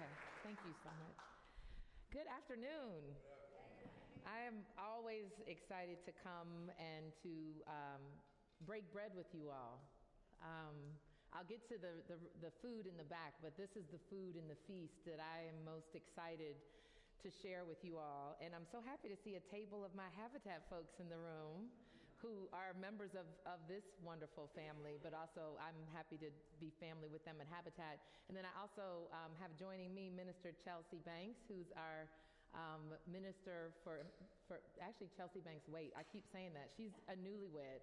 Okay, thank you so much. Good afternoon. I am always excited to come and to um, break bread with you all. Um, I'll get to the, the, the food in the back, but this is the food in the feast that I am most excited to share with you all. And I'm so happy to see a table of my Habitat folks in the room who are members of, of this wonderful family, but also I'm happy to be family with them at Habitat. And then I also um, have joining me Minister Chelsea Banks, who's our um, minister for, for actually Chelsea Banks, wait, I keep saying that. She's a newlywed.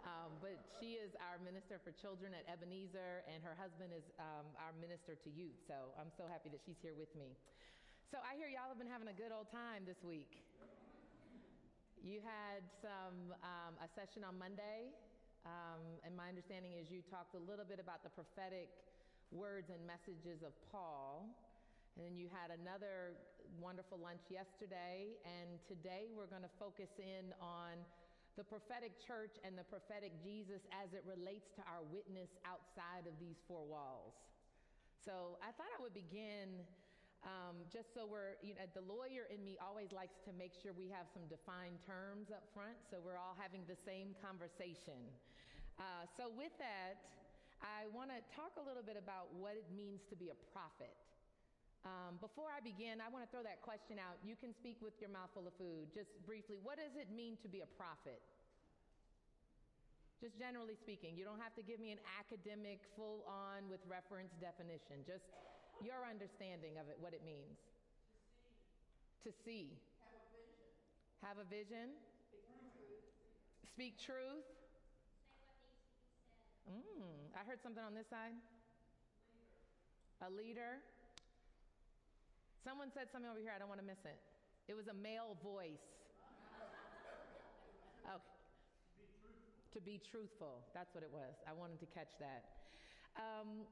Um, but she is our minister for children at Ebenezer, and her husband is um, our minister to youth. So I'm so happy that she's here with me. So I hear y'all have been having a good old time this week. You had some um, a session on Monday, um, and my understanding is you talked a little bit about the prophetic words and messages of Paul. And then you had another wonderful lunch yesterday, and today we're going to focus in on the prophetic church and the prophetic Jesus as it relates to our witness outside of these four walls. So I thought I would begin um, just so we're, you know, the lawyer in me always likes to make sure we have some defined terms up front so we're all having the same conversation. Uh, so, with that, I want to talk a little bit about what it means to be a prophet. Um, before I begin, I want to throw that question out. You can speak with your mouth full of food. Just briefly, what does it mean to be a prophet? Just generally speaking, you don't have to give me an academic, full on, with reference definition. Just your understanding of it, what it means. To see. To see. Have a vision. Have a vision. Speak truth. Speak truth. To be. Mm, I heard something on this side. Leader. A leader. Someone said something over here. I don't want to miss it. It was a male voice. Okay. To be truthful. That's what it was. I wanted to catch that. Um,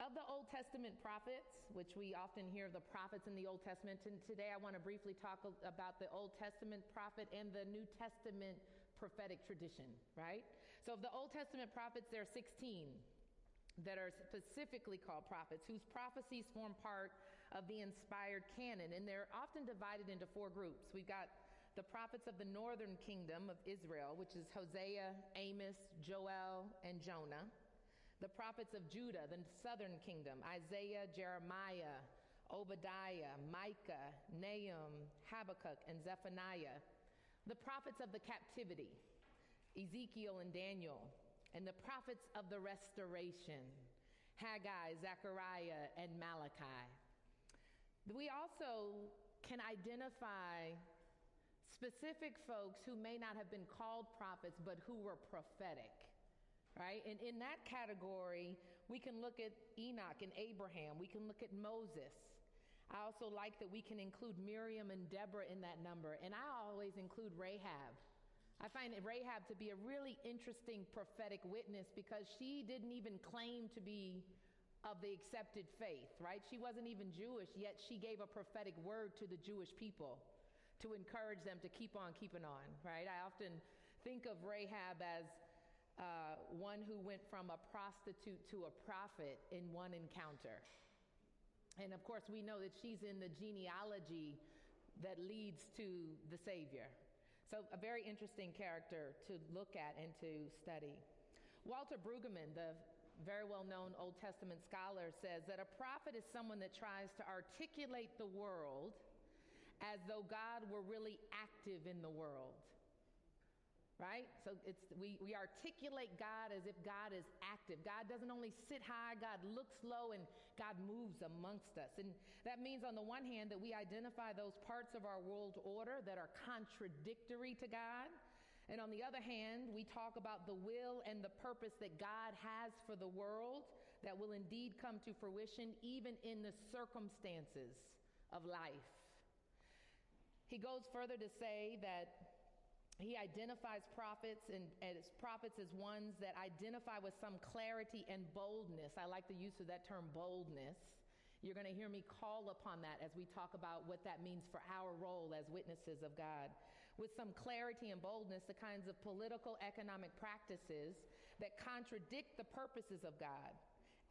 of the Old Testament prophets, which we often hear of the prophets in the Old Testament, and today I want to briefly talk about the Old Testament prophet and the New Testament prophetic tradition, right? So, of the Old Testament prophets, there are 16 that are specifically called prophets, whose prophecies form part of the inspired canon, and they're often divided into four groups. We've got the prophets of the northern kingdom of Israel, which is Hosea, Amos, Joel, and Jonah the prophets of Judah, the southern kingdom Isaiah, Jeremiah, Obadiah, Micah, Nahum, Habakkuk, and Zephaniah. The prophets of the captivity, Ezekiel and Daniel, and the prophets of the restoration, Haggai, Zechariah, and Malachi. We also can identify specific folks who may not have been called prophets, but who were prophetic right? And in that category, we can look at Enoch and Abraham. We can look at Moses. I also like that we can include Miriam and Deborah in that number. And I always include Rahab. I find Rahab to be a really interesting prophetic witness because she didn't even claim to be of the accepted faith, right? She wasn't even Jewish, yet she gave a prophetic word to the Jewish people to encourage them to keep on keeping on, right? I often think of Rahab as uh, one who went from a prostitute to a prophet in one encounter. And of course, we know that she's in the genealogy that leads to the Savior. So, a very interesting character to look at and to study. Walter Brueggemann, the very well known Old Testament scholar, says that a prophet is someone that tries to articulate the world as though God were really active in the world right? So it's we, we articulate God as if God is active. God doesn't only sit high, God looks low and God moves amongst us. And that means on the one hand that we identify those parts of our world order that are contradictory to God. And on the other hand, we talk about the will and the purpose that God has for the world that will indeed come to fruition even in the circumstances of life. He goes further to say that he identifies prophets and as prophets as ones that identify with some clarity and boldness. I like the use of that term boldness. You're going to hear me call upon that as we talk about what that means for our role as witnesses of God. With some clarity and boldness, the kinds of political economic practices that contradict the purposes of God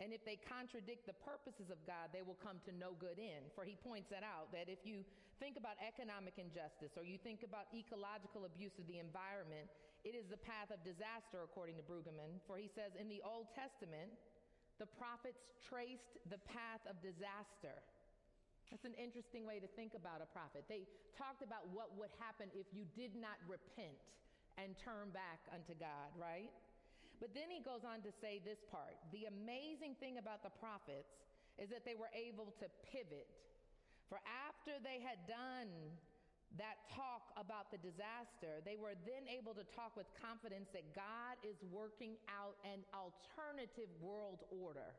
And if they contradict the purposes of God, they will come to no good end. For he points that out that if you think about economic injustice or you think about ecological abuse of the environment, it is the path of disaster, according to Brueggemann. For he says in the Old Testament, the prophets traced the path of disaster. That's an interesting way to think about a prophet. They talked about what would happen if you did not repent and turn back unto God, right? But then he goes on to say this part the amazing thing about the prophets is that they were able to pivot. For after they had done that talk about the disaster, they were then able to talk with confidence that God is working out an alternative world order,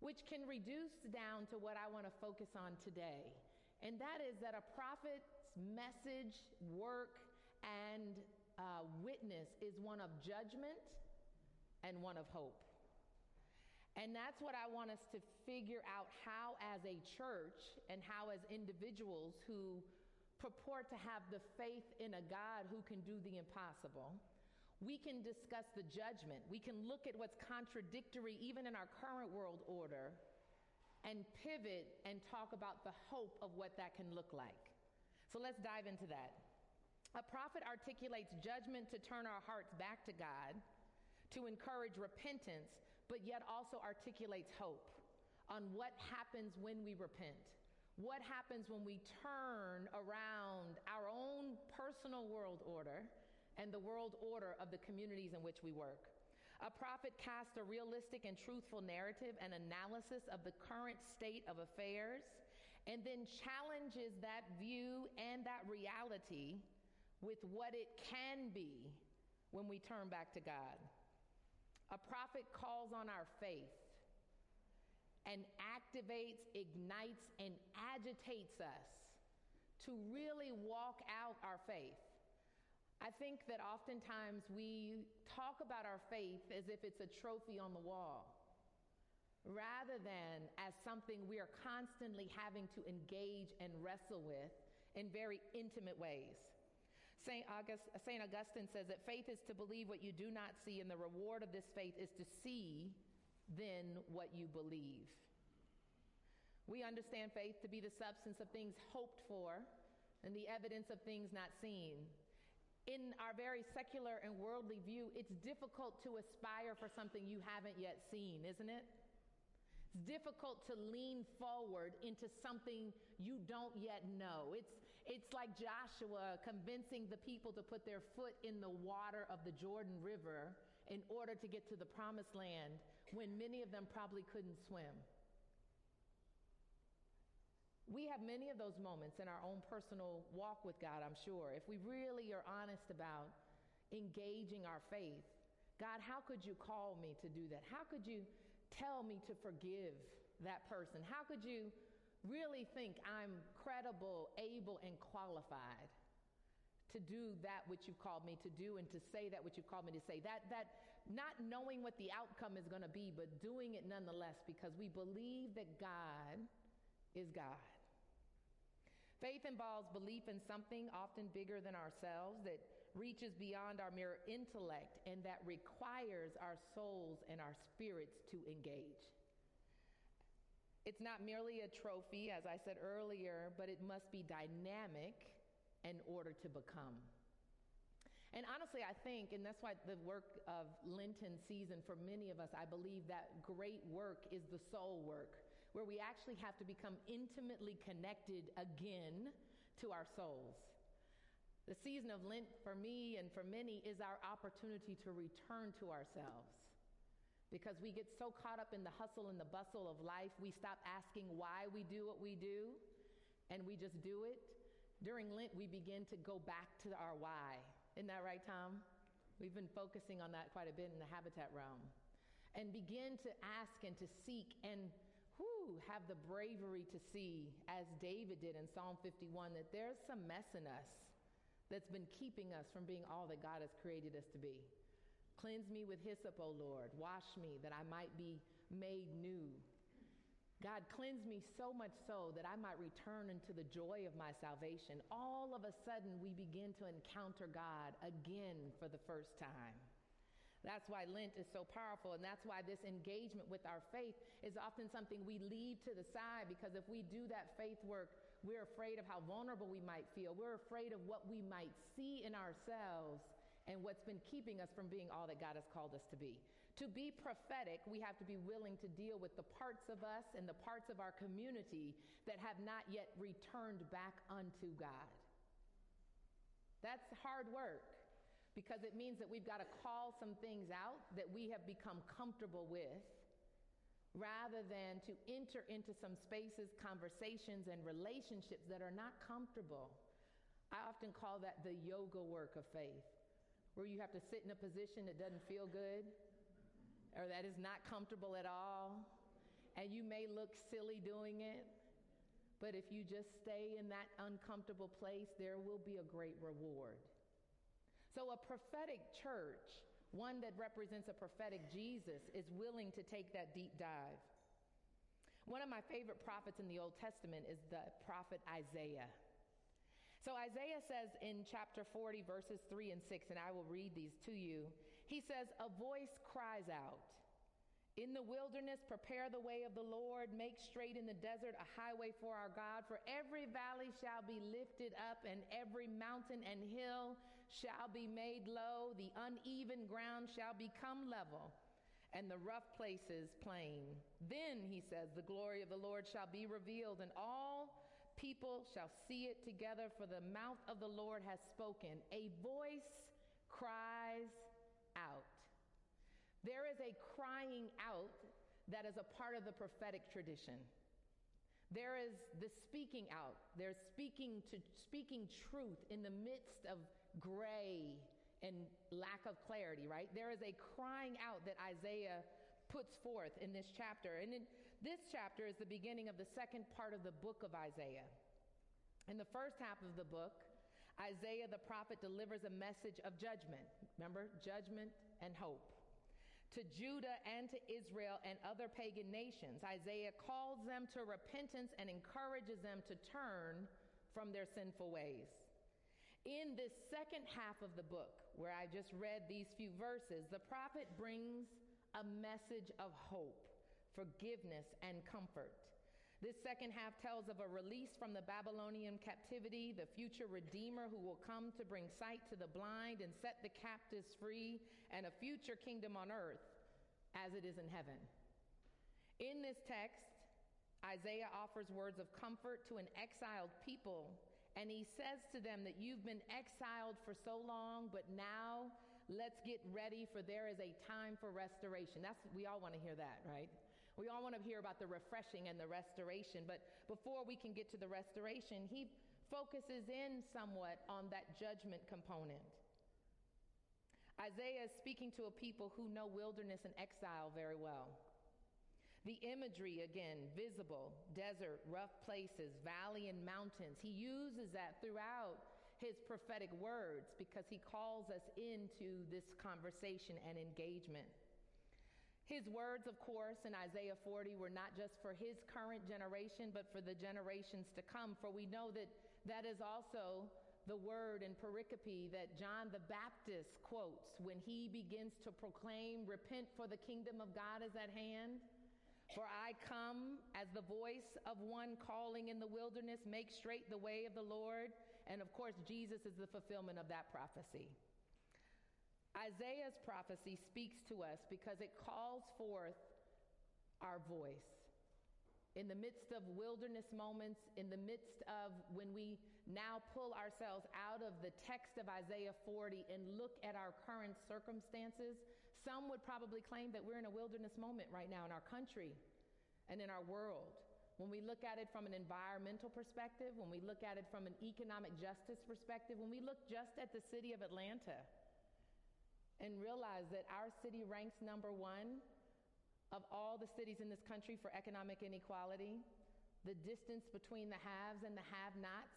which can reduce down to what I want to focus on today. And that is that a prophet's message, work, and uh, witness is one of judgment and one of hope. And that's what I want us to figure out how, as a church, and how, as individuals who purport to have the faith in a God who can do the impossible, we can discuss the judgment. We can look at what's contradictory, even in our current world order, and pivot and talk about the hope of what that can look like. So let's dive into that. A prophet articulates judgment to turn our hearts back to God, to encourage repentance, but yet also articulates hope on what happens when we repent. What happens when we turn around our own personal world order and the world order of the communities in which we work? A prophet casts a realistic and truthful narrative and analysis of the current state of affairs and then challenges that view and that reality with what it can be when we turn back to God. A prophet calls on our faith and activates, ignites, and agitates us to really walk out our faith. I think that oftentimes we talk about our faith as if it's a trophy on the wall, rather than as something we are constantly having to engage and wrestle with in very intimate ways. St. August, St. Augustine says that faith is to believe what you do not see, and the reward of this faith is to see then what you believe. We understand faith to be the substance of things hoped for and the evidence of things not seen. In our very secular and worldly view, it's difficult to aspire for something you haven't yet seen, isn't it? It's difficult to lean forward into something you don't yet know. It's it's like Joshua convincing the people to put their foot in the water of the Jordan River in order to get to the promised land when many of them probably couldn't swim. We have many of those moments in our own personal walk with God, I'm sure. If we really are honest about engaging our faith, God, how could you call me to do that? How could you tell me to forgive that person? How could you really think I'm credible, able, and qualified to do that which you've called me to do and to say that which you've called me to say. That, that not knowing what the outcome is going to be, but doing it nonetheless because we believe that God is God. Faith involves belief in something often bigger than ourselves that reaches beyond our mere intellect and that requires our souls and our spirits to engage. It's not merely a trophy, as I said earlier, but it must be dynamic in order to become. And honestly, I think, and that's why the work of Lenten season for many of us, I believe that great work is the soul work, where we actually have to become intimately connected again to our souls. The season of Lent for me and for many is our opportunity to return to ourselves because we get so caught up in the hustle and the bustle of life, we stop asking why we do what we do, and we just do it. During Lent, we begin to go back to our why. Isn't that right, Tom? We've been focusing on that quite a bit in the habitat realm. And begin to ask and to seek and whew, have the bravery to see, as David did in Psalm 51, that there's some mess in us that's been keeping us from being all that God has created us to be. Cleanse me with hyssop, O Lord. Wash me that I might be made new. God, cleanse me so much so that I might return into the joy of my salvation. All of a sudden, we begin to encounter God again for the first time. That's why Lent is so powerful, and that's why this engagement with our faith is often something we leave to the side because if we do that faith work, we're afraid of how vulnerable we might feel. We're afraid of what we might see in ourselves and what's been keeping us from being all that God has called us to be. To be prophetic, we have to be willing to deal with the parts of us and the parts of our community that have not yet returned back unto God. That's hard work because it means that we've got to call some things out that we have become comfortable with rather than to enter into some spaces, conversations, and relationships that are not comfortable. I often call that the yoga work of faith, where you have to sit in a position that doesn't feel good or that is not comfortable at all, and you may look silly doing it. But if you just stay in that uncomfortable place, there will be a great reward. So, a prophetic church, one that represents a prophetic Jesus, is willing to take that deep dive. One of my favorite prophets in the Old Testament is the prophet Isaiah. So, Isaiah says in chapter 40, verses 3 and 6, and I will read these to you. He says, A voice cries out, in the wilderness, prepare the way of the Lord. Make straight in the desert a highway for our God. For every valley shall be lifted up, and every mountain and hill shall be made low. The uneven ground shall become level, and the rough places plain. Then, he says, the glory of the Lord shall be revealed, and all people shall see it together, for the mouth of the Lord has spoken. A voice cries out. There is a crying out that is a part of the prophetic tradition. There is the speaking out. There's speaking to speaking truth in the midst of gray and lack of clarity, right? There is a crying out that Isaiah puts forth in this chapter. And in this chapter is the beginning of the second part of the book of Isaiah. In the first half of the book, Isaiah the prophet delivers a message of judgment. Remember, judgment and hope to Judah and to Israel and other pagan nations. Isaiah calls them to repentance and encourages them to turn from their sinful ways. In this second half of the book, where I just read these few verses, the prophet brings a message of hope, forgiveness, and comfort. This second half tells of a release from the Babylonian captivity, the future Redeemer who will come to bring sight to the blind and set the captives free, and a future kingdom on earth as it is in heaven. In this text, Isaiah offers words of comfort to an exiled people, and he says to them that you've been exiled for so long, but now let's get ready for there is a time for restoration. That's we all want to hear that, right? We all want to hear about the refreshing and the restoration, but before we can get to the restoration, he focuses in somewhat on that judgment component. Isaiah is speaking to a people who know wilderness and exile very well. The imagery, again, visible, desert, rough places, valley, and mountains. He uses that throughout his prophetic words because he calls us into this conversation and engagement. His words, of course, in Isaiah 40 were not just for his current generation, but for the generations to come. For we know that that is also the word in pericope that John the Baptist quotes when he begins to proclaim, Repent, for the kingdom of God is at hand. For I come as the voice of one calling in the wilderness, make straight the way of the Lord. And of course, Jesus is the fulfillment of that prophecy. Isaiah's prophecy speaks to us because it calls forth our voice. In the midst of wilderness moments, in the midst of when we now pull ourselves out of the text of Isaiah 40 and look at our current circumstances, some would probably claim that we're in a wilderness moment right now in our country and in our world. When we look at it from an environmental perspective, when we look at it from an economic justice perspective, when we look just at the city of Atlanta, and realize that our city ranks number one of all the cities in this country for economic inequality, the distance between the haves and the have nots.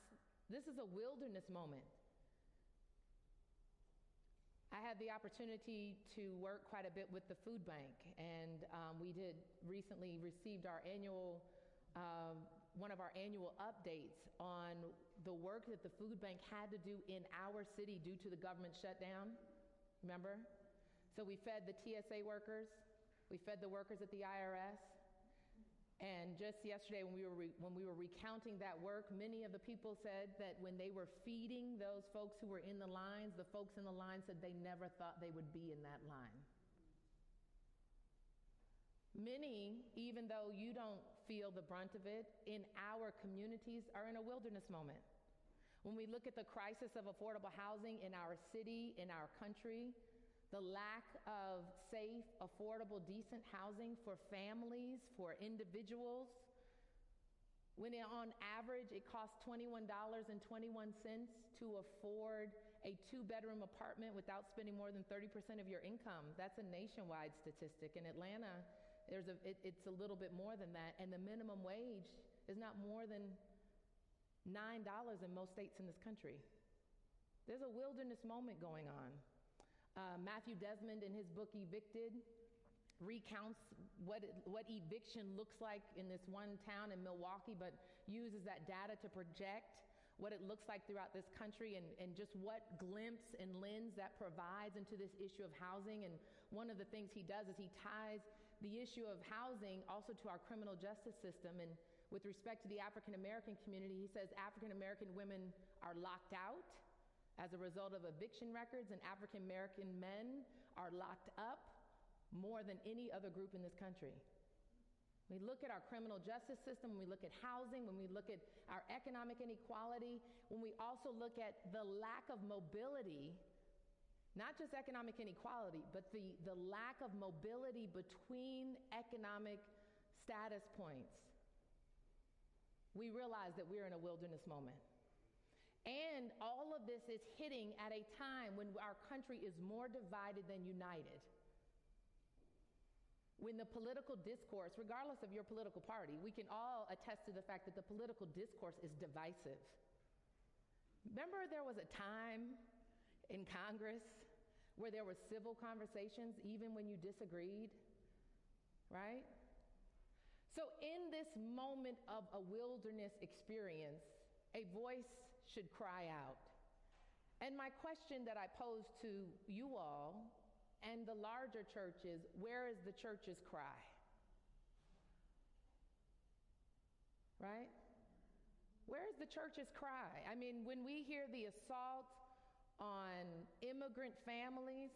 This is a wilderness moment. I had the opportunity to work quite a bit with the food bank, and um, we did recently received our annual, um, one of our annual updates on the work that the food bank had to do in our city due to the government shutdown. Remember? So we fed the TSA workers, we fed the workers at the IRS. And just yesterday, when we, were re- when we were recounting that work, many of the people said that when they were feeding those folks who were in the lines, the folks in the line said they never thought they would be in that line. Many, even though you don't feel the brunt of it, in our communities are in a wilderness moment. When we look at the crisis of affordable housing in our city, in our country, the lack of safe, affordable, decent housing for families, for individuals. When it, on average it costs $21.21 to afford a two bedroom apartment without spending more than 30% of your income. That's a nationwide statistic. In Atlanta, there's a, it, it's a little bit more than that. And the minimum wage is not more than $9 in most states in this country. There's a wilderness moment going on. Uh, Matthew Desmond, in his book Evicted, recounts what, what eviction looks like in this one town in Milwaukee, but uses that data to project what it looks like throughout this country and, and just what glimpse and lens that provides into this issue of housing. And one of the things he does is he ties the issue of housing also to our criminal justice system. And with respect to the African American community, he says African American women are locked out as a result of eviction records, and African American men are locked up more than any other group in this country. We look at our criminal justice system, when we look at housing, when we look at our economic inequality, when we also look at the lack of mobility, not just economic inequality, but the, the lack of mobility between economic status points, we realize that we're in a wilderness moment. And all of this is hitting at a time when our country is more divided than united. When the political discourse, regardless of your political party, we can all attest to the fact that the political discourse is divisive. Remember, there was a time in Congress where there were civil conversations even when you disagreed, right? So, in this moment of a wilderness experience, a voice should cry out. And my question that I pose to you all and the larger churches where is the church's cry? Right? Where is the church's cry? I mean, when we hear the assault on immigrant families,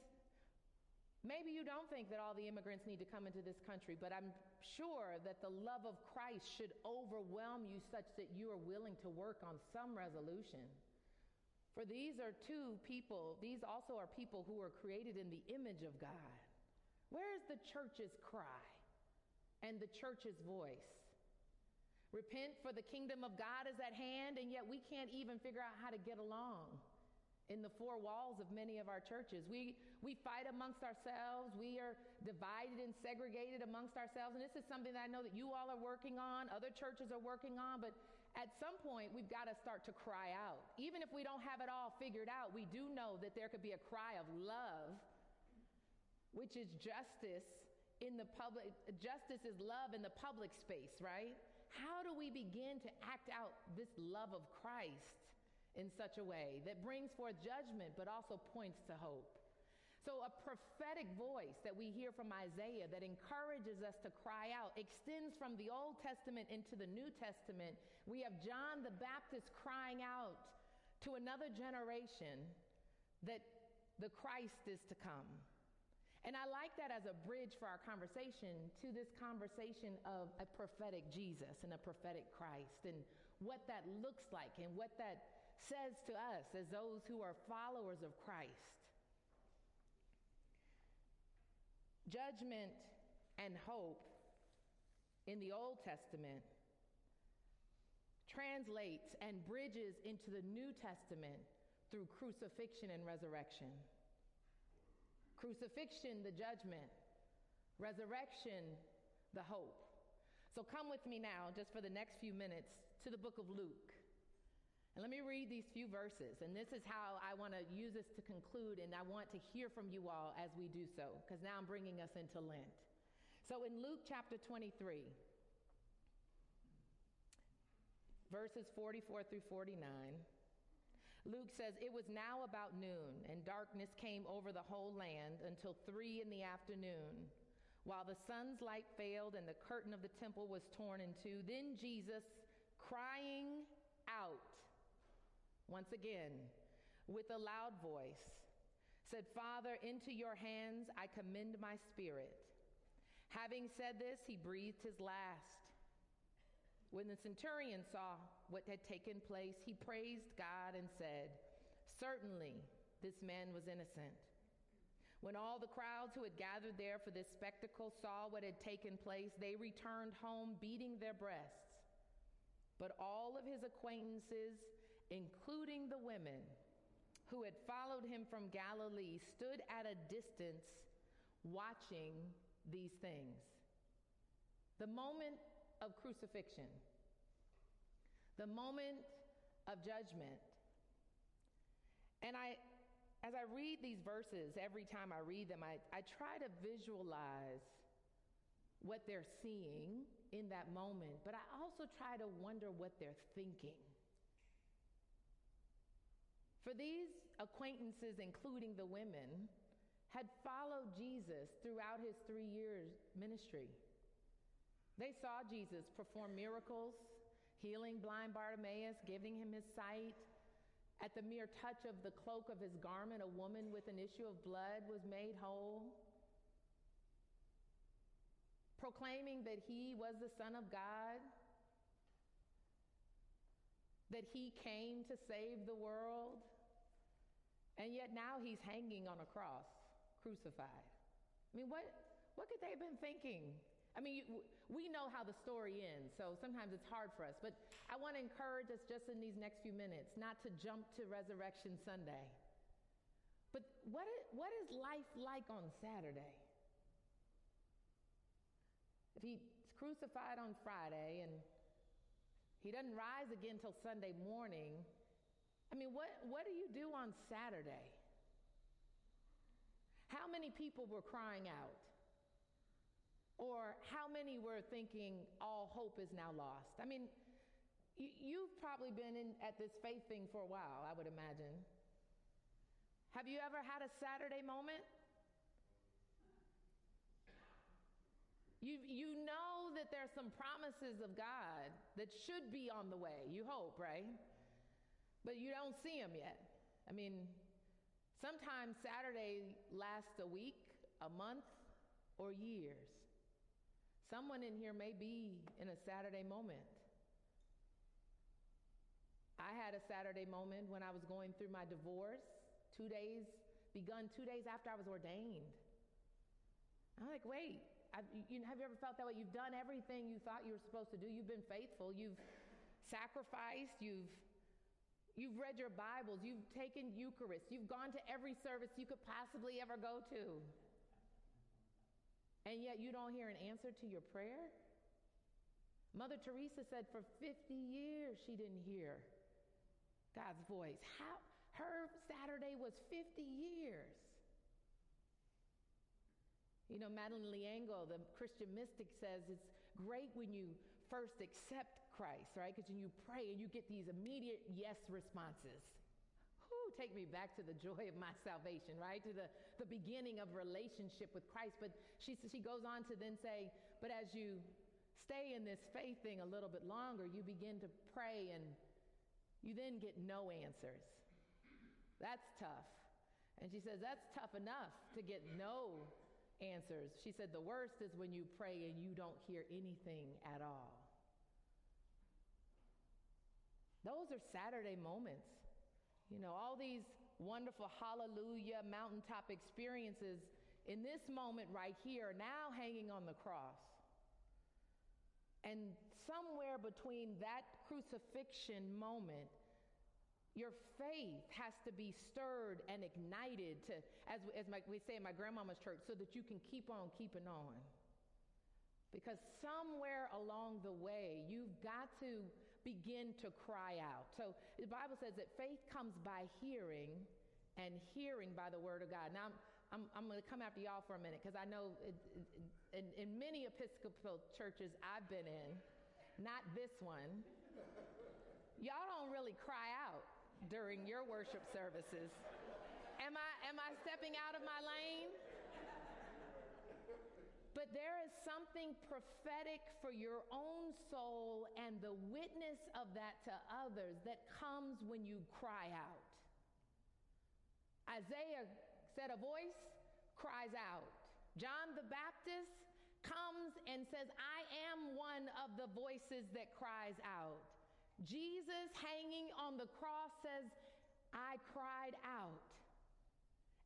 maybe you don't think that all the immigrants need to come into this country, but I'm sure that the love of Christ should overwhelm you such that you are willing to work on some resolution. For these are two people, these also are people who are created in the image of God. Where is the church's cry and the church's voice? Repent, for the kingdom of God is at hand, and yet we can't even figure out how to get along in the four walls of many of our churches. We, we fight amongst ourselves. We are divided and segregated amongst ourselves. And this is something that I know that you all are working on, other churches are working on. But at some point, we've got to start to cry out. Even if we don't have it all figured out, we do know that there could be a cry of love, which is justice in the public. Justice is love in the public space, right? How do we begin to act out this love of Christ in such a way that brings forth judgment but also points to hope? So, a prophetic voice that we hear from Isaiah that encourages us to cry out extends from the Old Testament into the New Testament. We have John the Baptist crying out to another generation that the Christ is to come. And I like that as a bridge for our conversation to this conversation of a prophetic Jesus and a prophetic Christ and what that looks like and what that says to us as those who are followers of Christ. Judgment and hope in the Old Testament translates and bridges into the New Testament through crucifixion and resurrection. Crucifixion, the judgment. Resurrection, the hope. So come with me now, just for the next few minutes, to the book of Luke. And let me read these few verses. And this is how I want to use this to conclude, and I want to hear from you all as we do so, because now I'm bringing us into Lent. So in Luke chapter 23, verses 44 through 49, Luke says, It was now about noon, and darkness came over the whole land until three in the afternoon. While the sun's light failed and the curtain of the temple was torn in two, then Jesus, crying out once again with a loud voice, said, Father, into your hands I commend my spirit. Having said this, he breathed his last. When the centurion saw what had taken place, he praised God and said, Certainly this man was innocent. When all the crowds who had gathered there for this spectacle saw what had taken place, they returned home beating their breasts. But all of his acquaintances, including the women who had followed him from Galilee, stood at a distance watching these things. The moment of crucifixion, the moment of judgment. And I, as I read these verses, every time I read them, I, I try to visualize what they're seeing in that moment, but I also try to wonder what they're thinking. For these acquaintances, including the women, had followed Jesus throughout his three years ministry. They saw Jesus perform miracles, healing blind Bartimaeus, giving him his sight. At the mere touch of the cloak of his garment, a woman with an issue of blood was made whole. Proclaiming that he was the Son of God, that he came to save the world, and yet now he's hanging on a cross, crucified. I mean, what, what could they have been thinking? I mean, we know how the story ends, so sometimes it's hard for us. But I want to encourage us just in these next few minutes not to jump to Resurrection Sunday. But what is, what is life like on Saturday? If he's crucified on Friday and he doesn't rise again till Sunday morning, I mean, what, what do you do on Saturday? How many people were crying out? Or how many were thinking all hope is now lost? I mean, you, have probably been in, at this faith thing for a while, I would imagine. Have you ever had a Saturday moment? You, you know that there's some promises of God that should be on the way, you hope, right? But you don't see them yet. I mean, sometimes Saturday lasts a week, a month, or years. Someone in here may be in a Saturday moment. I had a Saturday moment when I was going through my divorce, two days, begun two days after I was ordained. I'm like, wait, you, have you ever felt that way? You've done everything you thought you were supposed to do. You've been faithful. You've sacrificed. You've You've read your Bibles. You've taken Eucharist. You've gone to every service you could possibly ever go to and yet you don't hear an answer to your prayer? Mother Teresa said for 50 years she didn't hear God's voice. How her Saturday was 50 years. You know, Madeleine L'Engle, the Christian mystic, says it's great when you first accept Christ, right? Because when you pray and you get these immediate yes responses take me back to the joy of my salvation, right? To the, the beginning of relationship with Christ. But she, she goes on to then say, but as you stay in this faith thing a little bit longer, you begin to pray and you then get no answers. That's tough. And she says, that's tough enough to get no answers. She said, the worst is when you pray and you don't hear anything at all. Those are Saturday moments you know, all these wonderful hallelujah mountaintop experiences in this moment right here now hanging on the cross. And somewhere between that crucifixion moment, your faith has to be stirred and ignited to, as, as my, we say in my grandmama's church, so that you can keep on keeping on. Because somewhere along the way, you've got to begin to cry out. So the Bible says that faith comes by hearing and hearing by the word of God. Now, I'm, I'm, I'm going to come after y'all for a minute because I know it, it, in, in many Episcopal churches I've been in, not this one, y'all don't really cry out. During your worship services. Am I, am I stepping out of my lane? But there is something prophetic for your own soul and the witness of that to others that comes when you cry out. Isaiah said, A voice cries out. John the Baptist comes and says, I am one of the voices that cries out. Jesus hanging on the cross says, I cried out.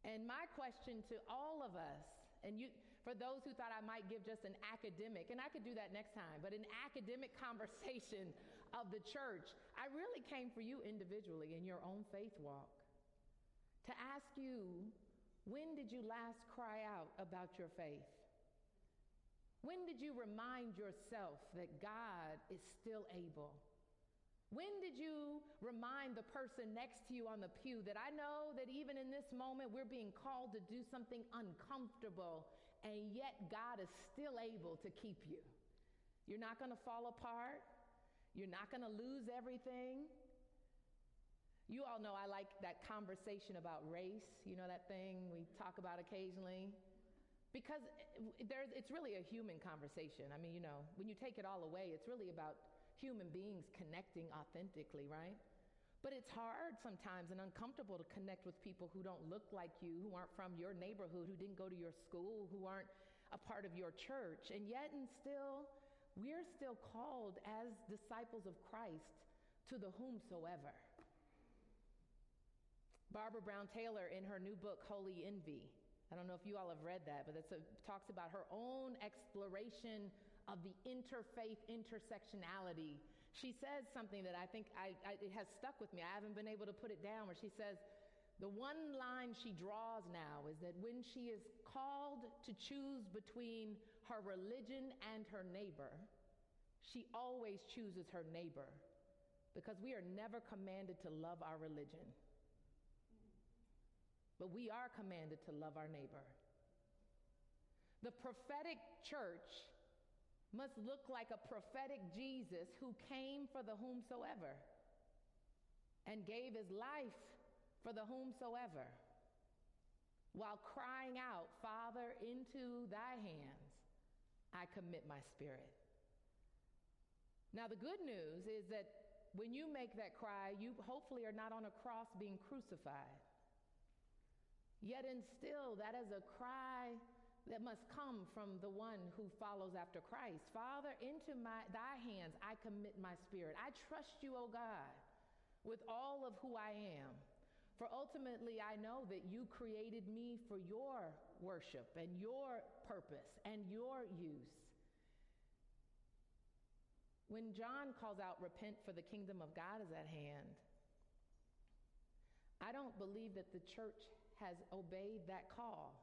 And my question to all of us, and you, for those who thought I might give just an academic, and I could do that next time, but an academic conversation of the church, I really came for you individually in your own faith walk to ask you when did you last cry out about your faith? When did you remind yourself that God is still able? When did you remind the person next to you on the pew that I know that even in this moment we're being called to do something uncomfortable and yet God is still able to keep you? You're not going to fall apart. You're not going to lose everything. You all know I like that conversation about race, you know, that thing we talk about occasionally. Because eh, there's, it's really a human conversation. I mean, you know, when you take it all away, it's really about human beings connecting authentically, right? But it's hard sometimes and uncomfortable to connect with people who don't look like you, who aren't from your neighborhood, who didn't go to your school, who aren't a part of your church. And yet, and still, we're still called as disciples of Christ to the whomsoever. Barbara Brown Taylor, in her new book, Holy Envy, I don't know if you all have read that, but it talks about her own exploration of the interfaith intersectionality. She says something that I think I, I, it has stuck with me. I haven't been able to put it down, where she says, the one line she draws now is that when she is called to choose between her religion and her neighbor, she always chooses her neighbor because we are never commanded to love our religion but we are commanded to love our neighbor. The prophetic church must look like a prophetic Jesus who came for the whomsoever and gave his life for the whomsoever while crying out, Father, into thy hands I commit my spirit. Now, the good news is that when you make that cry, you hopefully are not on a cross being crucified. Yet and still, that is a cry that must come from the one who follows after Christ. Father, into my, thy hands I commit my spirit. I trust you, O God, with all of who I am. For ultimately, I know that you created me for your worship and your purpose and your use. When John calls out, Repent, for the kingdom of God is at hand, I don't believe that the church has obeyed that call.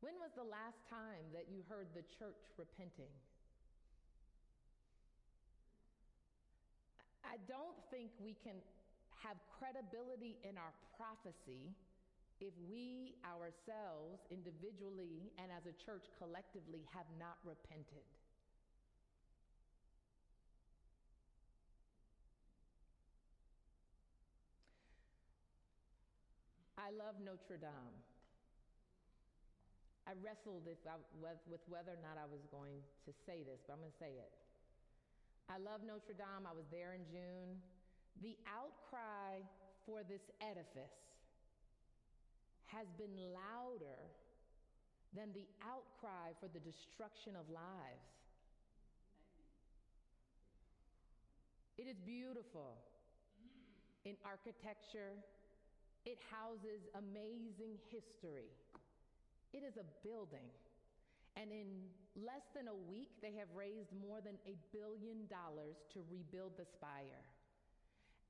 When was the last time that you heard the church repenting? I don't think we can have credibility in our prophecy if we ourselves, individually and as a church collectively, have not repented. I love Notre Dame. I wrestled I, with whether or not I was going to say this, but I'm going to say it. I love Notre Dame. I was there in June. The outcry for this edifice has been louder than the outcry for the destruction of lives. It is beautiful in architecture, it houses amazing history. It is a building. And in less than a week, they have raised more than a billion dollars to rebuild the spire.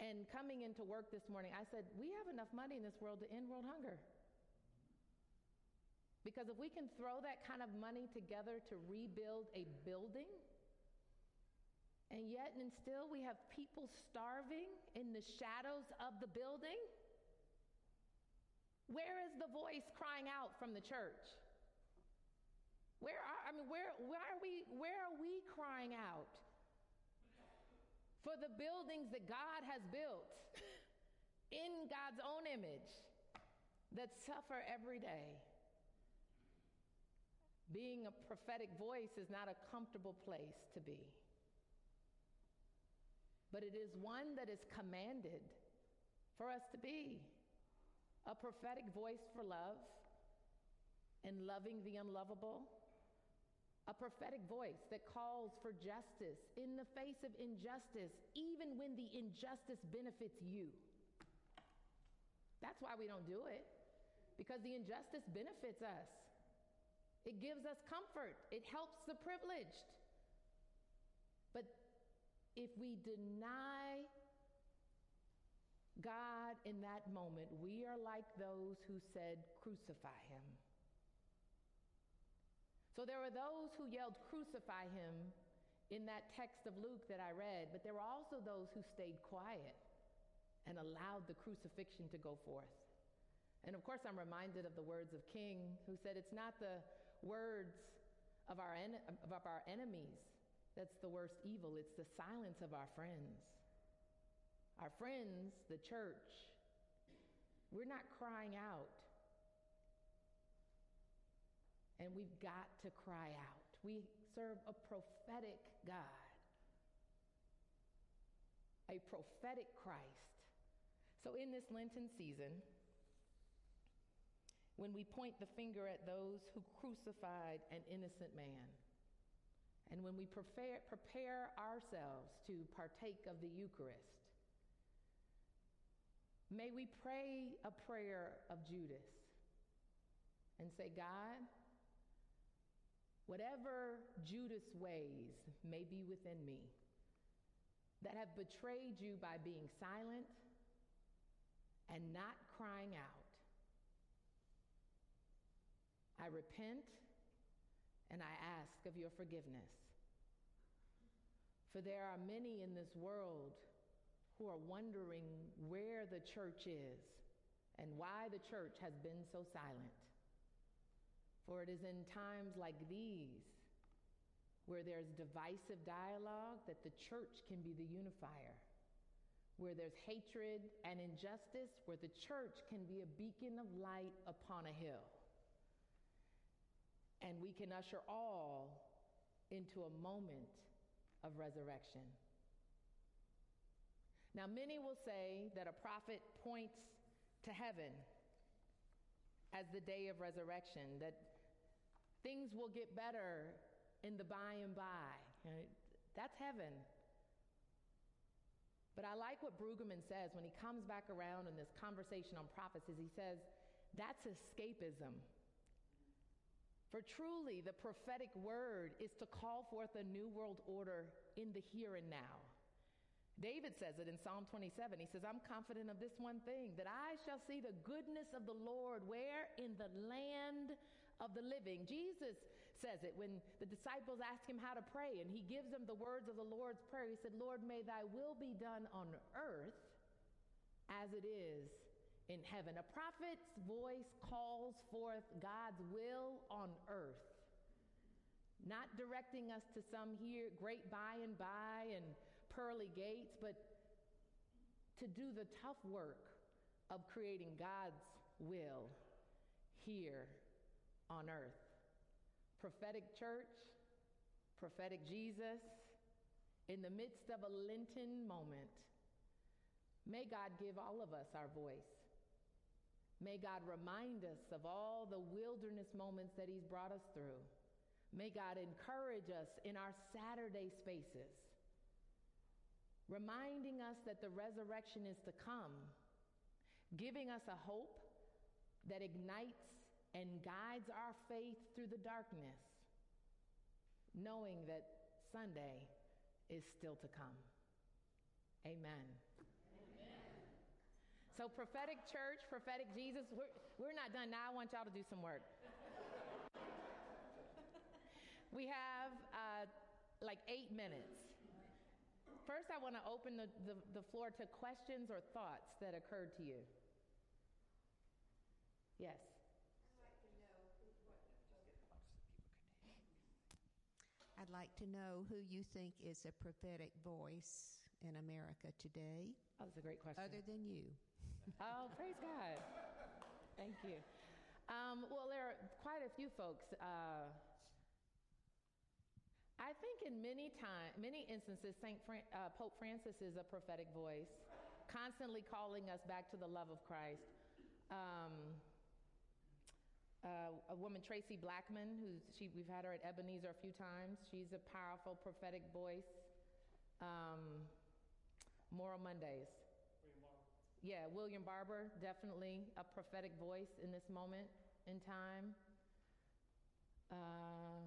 And coming into work this morning, I said, We have enough money in this world to end world hunger. Because if we can throw that kind of money together to rebuild a building, and yet and still we have people starving in the shadows of the building, where is the voice crying out from the church? Where are, I mean, where, where are we, where are we crying out? For the buildings that God has built in God's own image that suffer every day. Being a prophetic voice is not a comfortable place to be, but it is one that is commanded for us to be a prophetic voice for love and loving the unlovable. A prophetic voice that calls for justice in the face of injustice, even when the injustice benefits you. That's why we don't do it, because the injustice benefits us. It gives us comfort, it helps the privileged. But if we deny God in that moment, we are like those who said, Crucify him. So there were those who yelled, Crucify him in that text of Luke that I read, but there were also those who stayed quiet and allowed the crucifixion to go forth. And of course, I'm reminded of the words of King, who said, It's not the words of our, en- of our enemies that's the worst evil, it's the silence of our friends. Our friends, the church, we're not crying out and we've got to cry out. We serve a prophetic God, a prophetic Christ. So, in this Lenten season, when we point the finger at those who crucified an innocent man, and when we prepare, prepare ourselves to partake of the Eucharist, may we pray a prayer of Judas and say, God, whatever Judas ways may be within me that have betrayed you by being silent and not crying out, I repent and I ask of your forgiveness. For there are many in this world who are wondering where the church is and why the church has been so silent. For it is in times like these where there's divisive dialogue that the church can be the unifier. Where there's hatred and injustice, where the church can be a beacon of light upon a hill. And we can usher all into a moment of resurrection. Now, many will say that a prophet points to heaven as the day of resurrection, that things will get better in the by and by. That's heaven. But I like what Brueggemann says when he comes back around in this conversation on prophecies. He says, that's escapism. For truly, the prophetic word is to call forth a new world order in the here and now. David says it in Psalm 27. He says, I'm confident of this one thing, that I shall see the goodness of the Lord where? In the land of the living. Jesus says it when the disciples ask him how to pray, and he gives them the words of the Lord's Prayer. He said, Lord, may thy will be done on earth as it is in heaven. A prophet's voice calls forth God's will on earth, not directing us to some here great by and by and pearly gates, but to do the tough work of creating God's will here on earth. Prophetic church, prophetic Jesus, in the midst of a Lenten moment, may God give all of us our voice. May God remind us of all the wilderness moments that He's brought us through. May God encourage us in our Saturday spaces, reminding us that the resurrection is to come, giving us a hope that ignites and guides our faith through the darkness, knowing that Sunday is still to come. Amen. So, prophetic church, prophetic Jesus, we're, we're not done now. I want y'all to do some work. we have uh, like eight minutes. First, I want to open the, the, the floor to questions or thoughts that occurred to you. Yes. I'd like to know who you think is a prophetic voice in America today, Oh, that's a great question. other than you. Oh, praise God. Thank you. Um, well, there are quite a few folks. Uh, I think in many time, many instances, Saint Fran- uh, Pope Francis is a prophetic voice, constantly calling us back to the love of Christ. Um, uh, a woman, Traci Blackmon, she, we've had her at Ebenezer a few times. She's a powerful prophetic voice. Um, Moral Mondays. Yeah, William Barber, definitely a prophetic voice in this moment in time. Uh,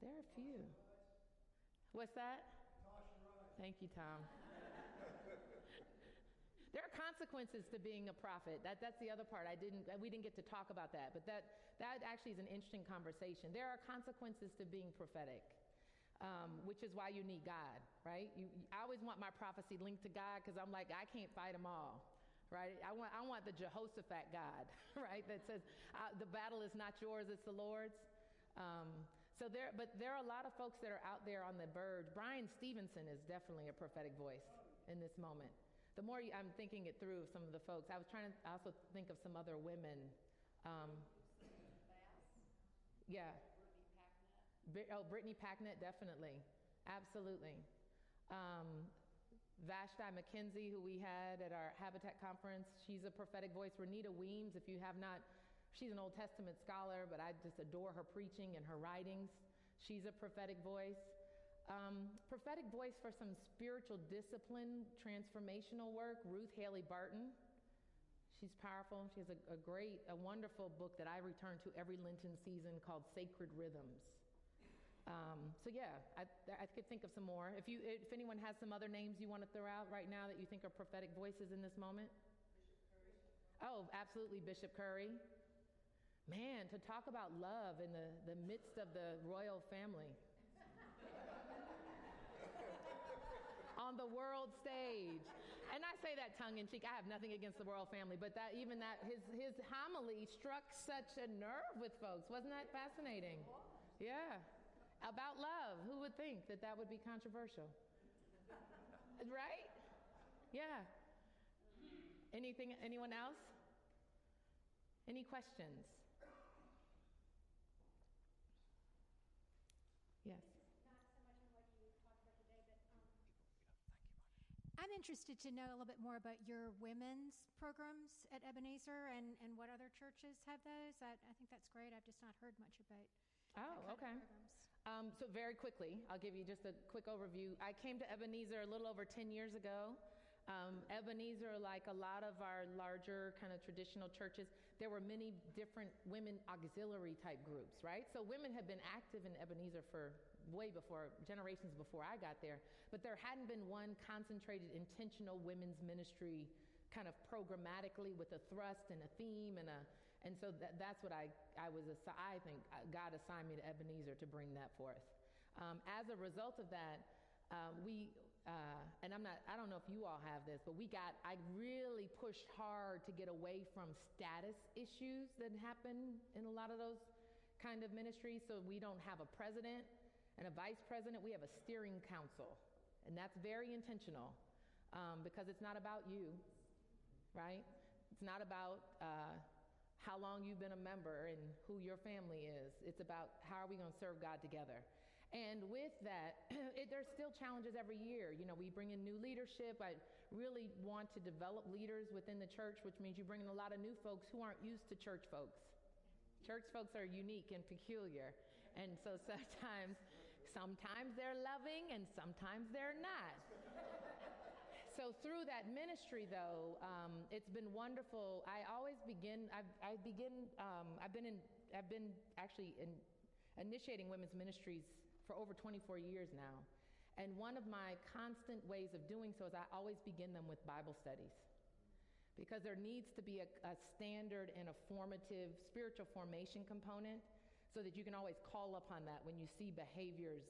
there are a few. What's that? Thank you, Tom. there are consequences to being a prophet. That, that's the other part. I didn't, we didn't get to talk about that, but that, that actually is an interesting conversation. There are consequences to being prophetic. Um, which is why you need God, right? You, I always want my prophecy linked to God because I'm like, I can't fight them all, right? I want, I want the Jehoshaphat God, right? That says, uh, the battle is not yours, it's the Lord's. Um, so there, but there are a lot of folks that are out there on the verge. Bryan Stevenson is definitely a prophetic voice in this moment. The more you, I'm thinking it through, some of the folks, I was trying to also think of some other women. Um, yeah. Oh, Brittany Packnett, definitely. Absolutely. Um, Vashti McKenzie, who we had at our Habitat conference, she's a prophetic voice. Renita Weems, if you have not, she's an Old Testament scholar, but I just adore her preaching and her writings. She's a prophetic voice. Um, prophetic voice for some spiritual discipline, transformational work, Ruth Haley Barton. She's powerful. She has a, a great, a wonderful book that I return to every Lenten season called Sacred Rhythms. Um, so yeah, I, I, could think of some more. If you, if anyone has some other names you want to throw out right now that you think are prophetic voices in this moment. Oh, absolutely, Bishop Curry. Man, to talk about love in the, the midst of the royal family. On the world stage. And I say that tongue in cheek. I have nothing against the royal family, but that even that his his homily struck such a nerve with folks. Wasn't that fascinating? Yeah about love. Who would think that that would be controversial? right? Yeah. Anything, anyone else? Any questions? Yes. Not so much on what you talked about today, but um, I'm interested to know a little bit more about your women's programs at Ebenezer and, and what other churches have those. I, I think that's great. I've just not heard much about Oh, okay. Um, so very quickly, I'll give you just a quick overview. I came to Ebenezer a little over 10 years ago. Um, Ebenezer, like a lot of our larger kind of traditional churches, there were many different women auxiliary type groups, right? So women have been active in Ebenezer for way before, generations before I got there, but there hadn't been one concentrated, intentional women's ministry kind of programmatically with a thrust and a theme and a, and so that, that's what I, I was, assi- I think God assigned me to Ebenezer to bring that forth. Um, as a result of that, uh, we, uh, and I'm not, I don't know if you all have this, but we got, I really pushed hard to get away from status issues that happen in a lot of those kind of ministries. So we don't have a president and a vice president, we have a steering council. And that's very intentional um, because it's not about you, right? It's not about, uh, how long you've been a member and who your family is. It's about how are we going to serve God together. And with that, it, there's still challenges every year. You know, we bring in new leadership. I really want to develop leaders within the church, which means you bring in a lot of new folks who aren't used to church folks. Church folks are unique and peculiar. And so sometimes, sometimes they're loving and sometimes they're not. So through that ministry though um, it's been wonderful. I always begin i, I begin um, i've been in i've been actually in initiating women's ministries for over 24 years now. And one of my constant ways of doing so is i always begin them with bible studies. Because there needs to be a, a standard and a formative spiritual formation component so that you can always call upon that when you see behaviors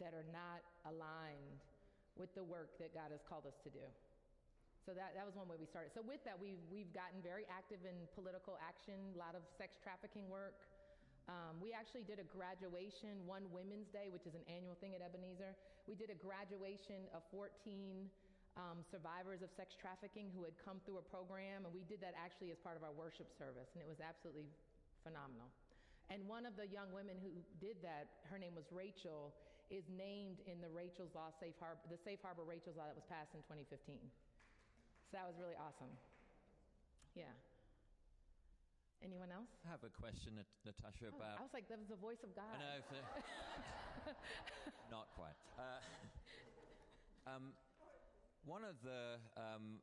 that are not aligned with the work that God has called us to do. So that, that was one way we started. So with that, we've, we've gotten very active in political action, a lot of sex trafficking work. Um, we actually did a graduation, one Women's Day, which is an annual thing at Ebenezer. We did a graduation of 14 um, survivors of sex trafficking who had come through a program, and we did that actually as part of our worship service, and it was absolutely phenomenal. And one of the young women who did that, her name was Rachel, is named in the Rachel's Law Safe Harbor, the Safe Harbor Rachel's Law that was passed in 2015. So that was really awesome. Yeah. Anyone else? I have a question, Nat- Natosha, Oh, about. I was like, that was the voice of God. I know. not quite. Uh, um, one of the. Um,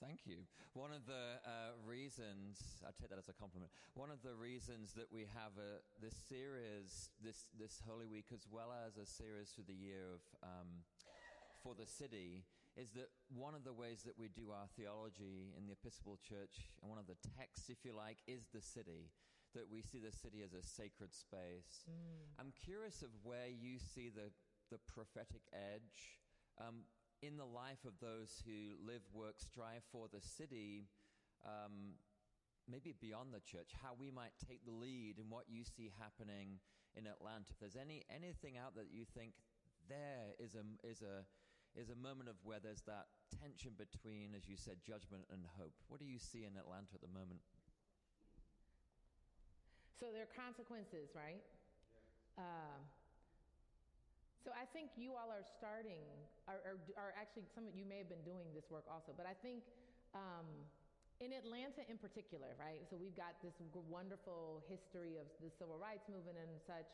thank you. One of the uh, reasons, I take that as a compliment. One of the reasons that we have a, this series, this, this Holy Week, as well as a series through the year of um, for the city, is that one of the ways that we do our theology in the Episcopal Church, and one of the texts, if you like, is the city. That we see the city as a sacred space. I'm curious of where you see the, the prophetic edge um, in the life of those who live, work, strive for the city, um, maybe beyond the church, how we might take the lead in what you see happening in Atlanta. If there's any, anything out there that you think there is a, is a, is a moment of where there's that tension between, as you said, judgment and hope. What do you see in Atlanta at the moment? So there are consequences, right? Um, so I think you all are starting, or, are, are actually, some of you may have been doing this work also, but I think um, in Atlanta in particular, right? So we've got this wonderful history of the civil rights movement and such.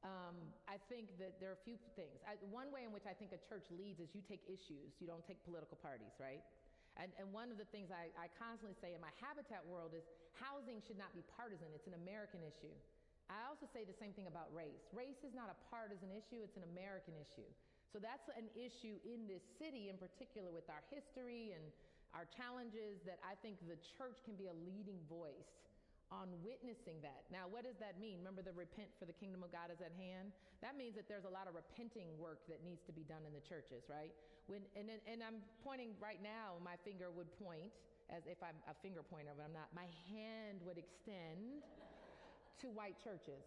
Um, I think that there are a few things. I, one way in which I think a church leads is you take issues, you don't take political parties, right? And, and one of the things I, I constantly say in my habitat world is housing should not be partisan, it's an American issue. I also say the same thing about race. Race is not a partisan issue, it's an American issue. So that's an issue in this city in particular with our history and our challenges that I think the church can be a leading voice on witnessing that. Now, what does that mean? Remember the repent for the kingdom of God is at hand? That means that there's a lot of repenting work that needs to be done in the churches, right? When, and, and, I'm pointing right now, my finger would point as if I'm a finger pointer, but I'm not. My hand would extend to white churches.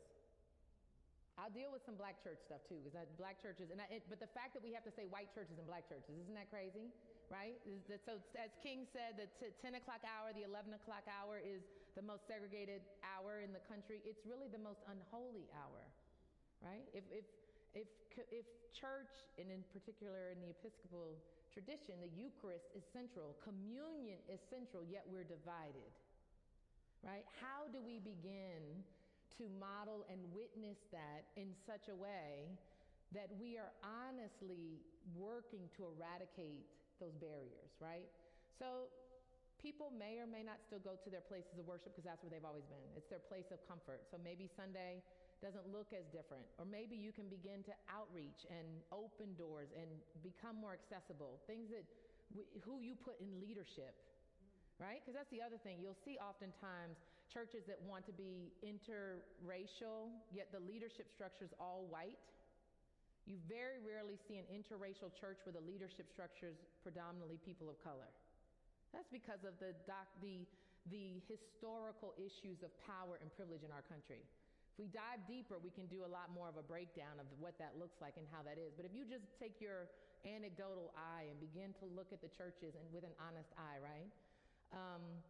I'll deal with some black church stuff too, because that black churches, and I, it, but the fact that we have to say white churches and black churches, isn't that crazy? Right? That, so, as King said, the t- 10 o'clock hour, the 11 o'clock hour is the most segregated hour in the country. It's really the most unholy hour, right? If, if, if, if church, and in particular in the Episcopal tradition, the Eucharist is central, communion is central, yet we're divided, right? How do we begin to model and witness that in such a way that we are honestly working to eradicate those barriers, right? So people may or may not still go to their places of worship because that's where they've always been. It's their place of comfort. So maybe Sunday doesn't look as different. Or maybe you can begin to outreach and open doors and become more accessible. Things that we, who you put in leadership, right? Because that's the other thing. You'll see oftentimes churches that want to be interracial, yet the leadership structure is all white. You very rarely see an interracial church where the leadership structure is predominantly people of color. That's because of the, doc, the, the historical issues of power and privilege in our country. If we dive deeper, we can do a lot more of a breakdown of what that looks like and how that is. But if you just take your anecdotal eye and begin to look at the churches and with an honest eye, right? Um,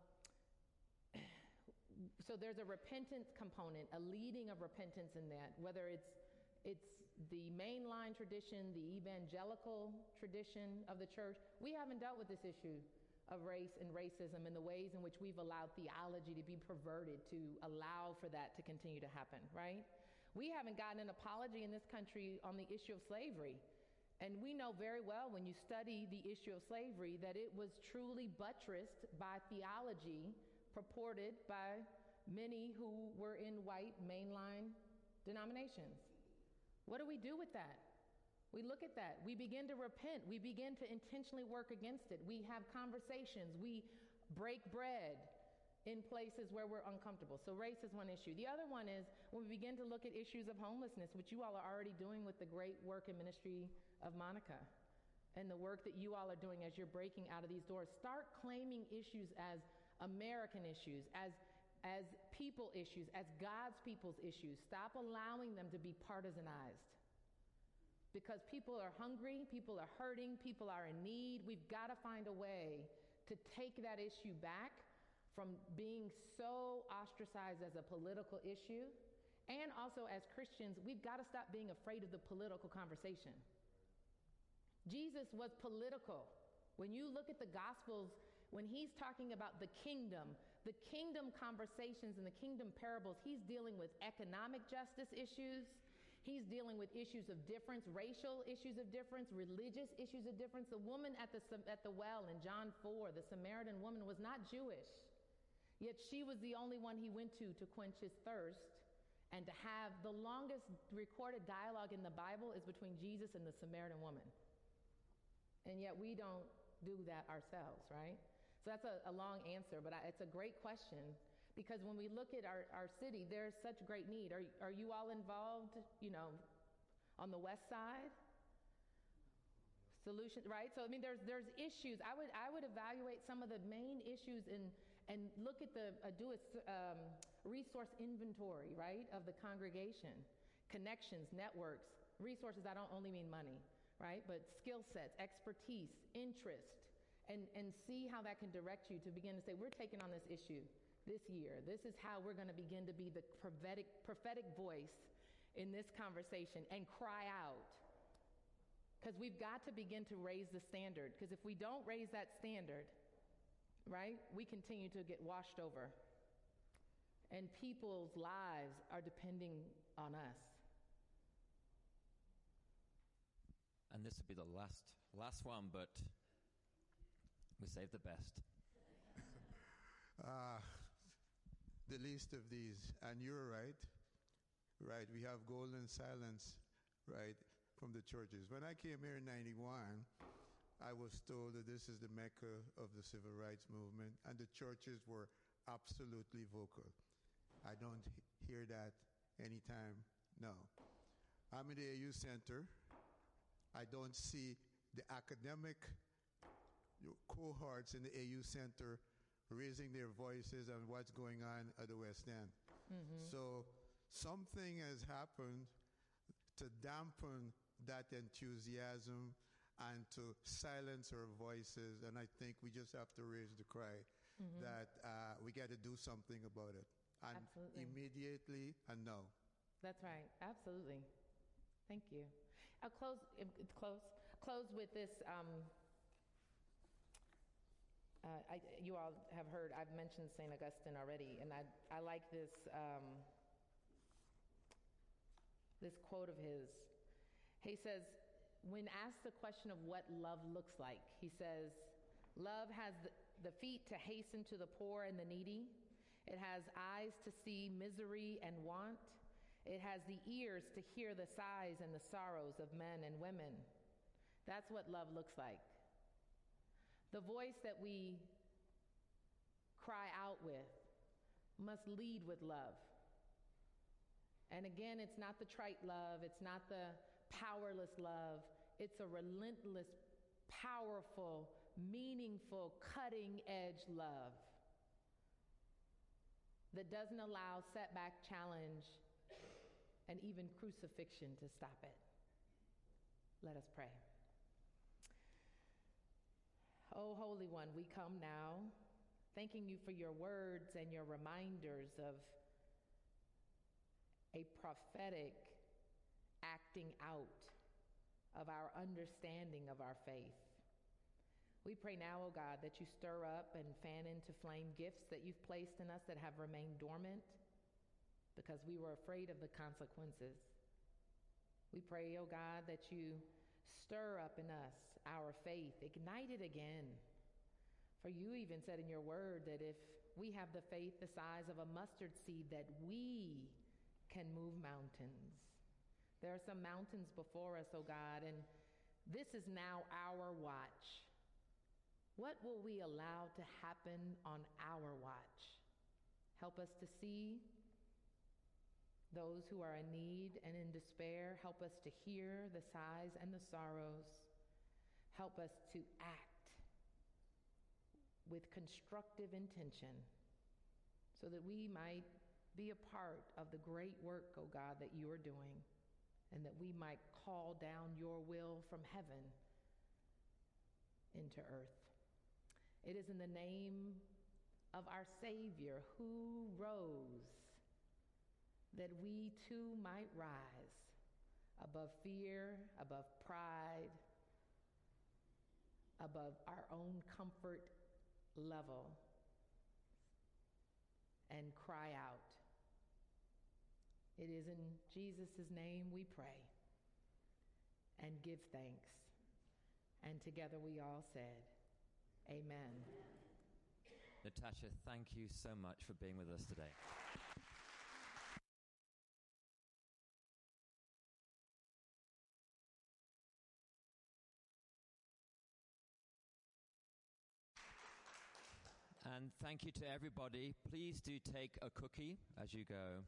so there's a repentance component, a leading of repentance in that, whether it's it's the mainline tradition, the evangelical tradition of the church. We haven't dealt with this issue of race and racism and the ways in which we've allowed theology to be perverted to allow for that to continue to happen, right? We haven't gotten an apology in this country on the issue of slavery. And we know very well when you study the issue of slavery that it was truly buttressed by theology purported by many who were in white mainline denominations. What do we do with that? We look at that. We begin to repent. We begin to intentionally work against it. We have conversations. We break bread in places where we're uncomfortable. So, race is one issue. The other one is when we begin to look at issues of homelessness, which you all are already doing with the great work and ministry of Monica and the work that you all are doing as you're breaking out of these doors. Start claiming issues as American issues, as as people issues, as God's people's issues. Stop allowing them to be partisanized. because people are hungry, people are hurting, people are in need. We've got to find a way to take that issue back from being so ostracized as a political issue. And also, as Christians, we've got to stop being afraid of the political conversation. Jesus was political. When you look at the Gospels, when he's talking about the kingdom, the kingdom conversations and the kingdom parables, he's dealing with economic justice issues. He's dealing with issues of difference, racial issues of difference, religious issues of difference. The woman at the, at the well in John 4, the Samaritan woman, was not Jewish, yet she was the only one he went to to quench his thirst and to have the longest recorded dialogue in the Bible is between Jesus and the Samaritan woman. And yet we don't do that ourselves, right? So that's a, a long answer, but I, it's a great question because when we look at our, our city, there's such great need. Are, are you all involved, you know, on the west side? Solution, right? So I mean, there's there's issues. I would I would evaluate some of the main issues and and look at the uh, do a um, resource inventory, right, of the congregation, connections, networks, resources. I don't only mean money, right, but skill sets, expertise, interest, and and see how that can direct you to begin to say we're taking on this issue this year. This is how we're going to begin to be the prophetic, prophetic voice in this conversation and cry out. Because we've got to begin to raise the standard. Because if we don't raise that standard, right, we continue to get washed over. And people's lives are depending on us. And this will be the last last one, but we saved the best. Uh, the least of these. And you're right. Right. We have golden silence, right, from the churches. When I came here in 91, I was told that this is the mecca of the civil rights movement, and the churches were absolutely vocal. I don't hear that anytime now. I'm in the AU Center. I don't see the academic cohorts in the AU Center raising their voices on what's going on at the West End. Mm-hmm. So something has happened to dampen that enthusiasm and to silence our voices. And I think we just have to raise the cry mm-hmm. that uh, we got to do something about it. And Absolutely. immediately and now. That's right. Absolutely. Thank you. I'll close, close, close with this. Um, uh, I, you all have heard, I've mentioned St. Augustine already, and I, I like this, um, this quote of his. He says, when asked the question of what love looks like, he says, Love has the, the feet to hasten to the poor and the needy. It has eyes to see misery and want. It has the ears to hear the sighs and the sorrows of men and women. That's what love looks like. The voice that we cry out with must lead with love. And again, it's not the trite love, it's not the powerless love, it's a relentless, powerful, meaningful, cutting edge love that doesn't allow setback, challenge, and even crucifixion to stop it. Let us pray. Oh, Holy One, we come now thanking you for your words and your reminders of a prophetic acting out of our understanding of our faith. We pray now, O oh God, that you stir up and fan into flame gifts that you've placed in us that have remained dormant because we were afraid of the consequences. We pray, O oh God, that you stir up in us our faith, ignite it again. For you even said in your word that if we have the faith the size of a mustard seed, that we can move mountains. There are some mountains before us, oh God, and this is now our watch. What will we allow to happen on our watch? Help us to see those who are in need and in despair. Help us to hear the sighs and the sorrows. Help us to act with constructive intention so that we might be a part of the great work, oh God, that you are doing. and that we might call down your will from heaven into earth. It is in the name of our Savior who rose that we too might rise above fear, above pride, above our own comfort level, and cry out. It is in Jesus' name we pray and give thanks. And together we all said, Amen. Natosha, thank you so much for being with us today. Thank you to everybody. Please do take a cookie as you go.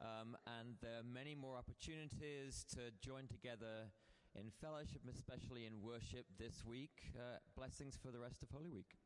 Um, and there are many more opportunities to join together in fellowship, especially in worship this week. Uh, blessings for the rest of Holy Week.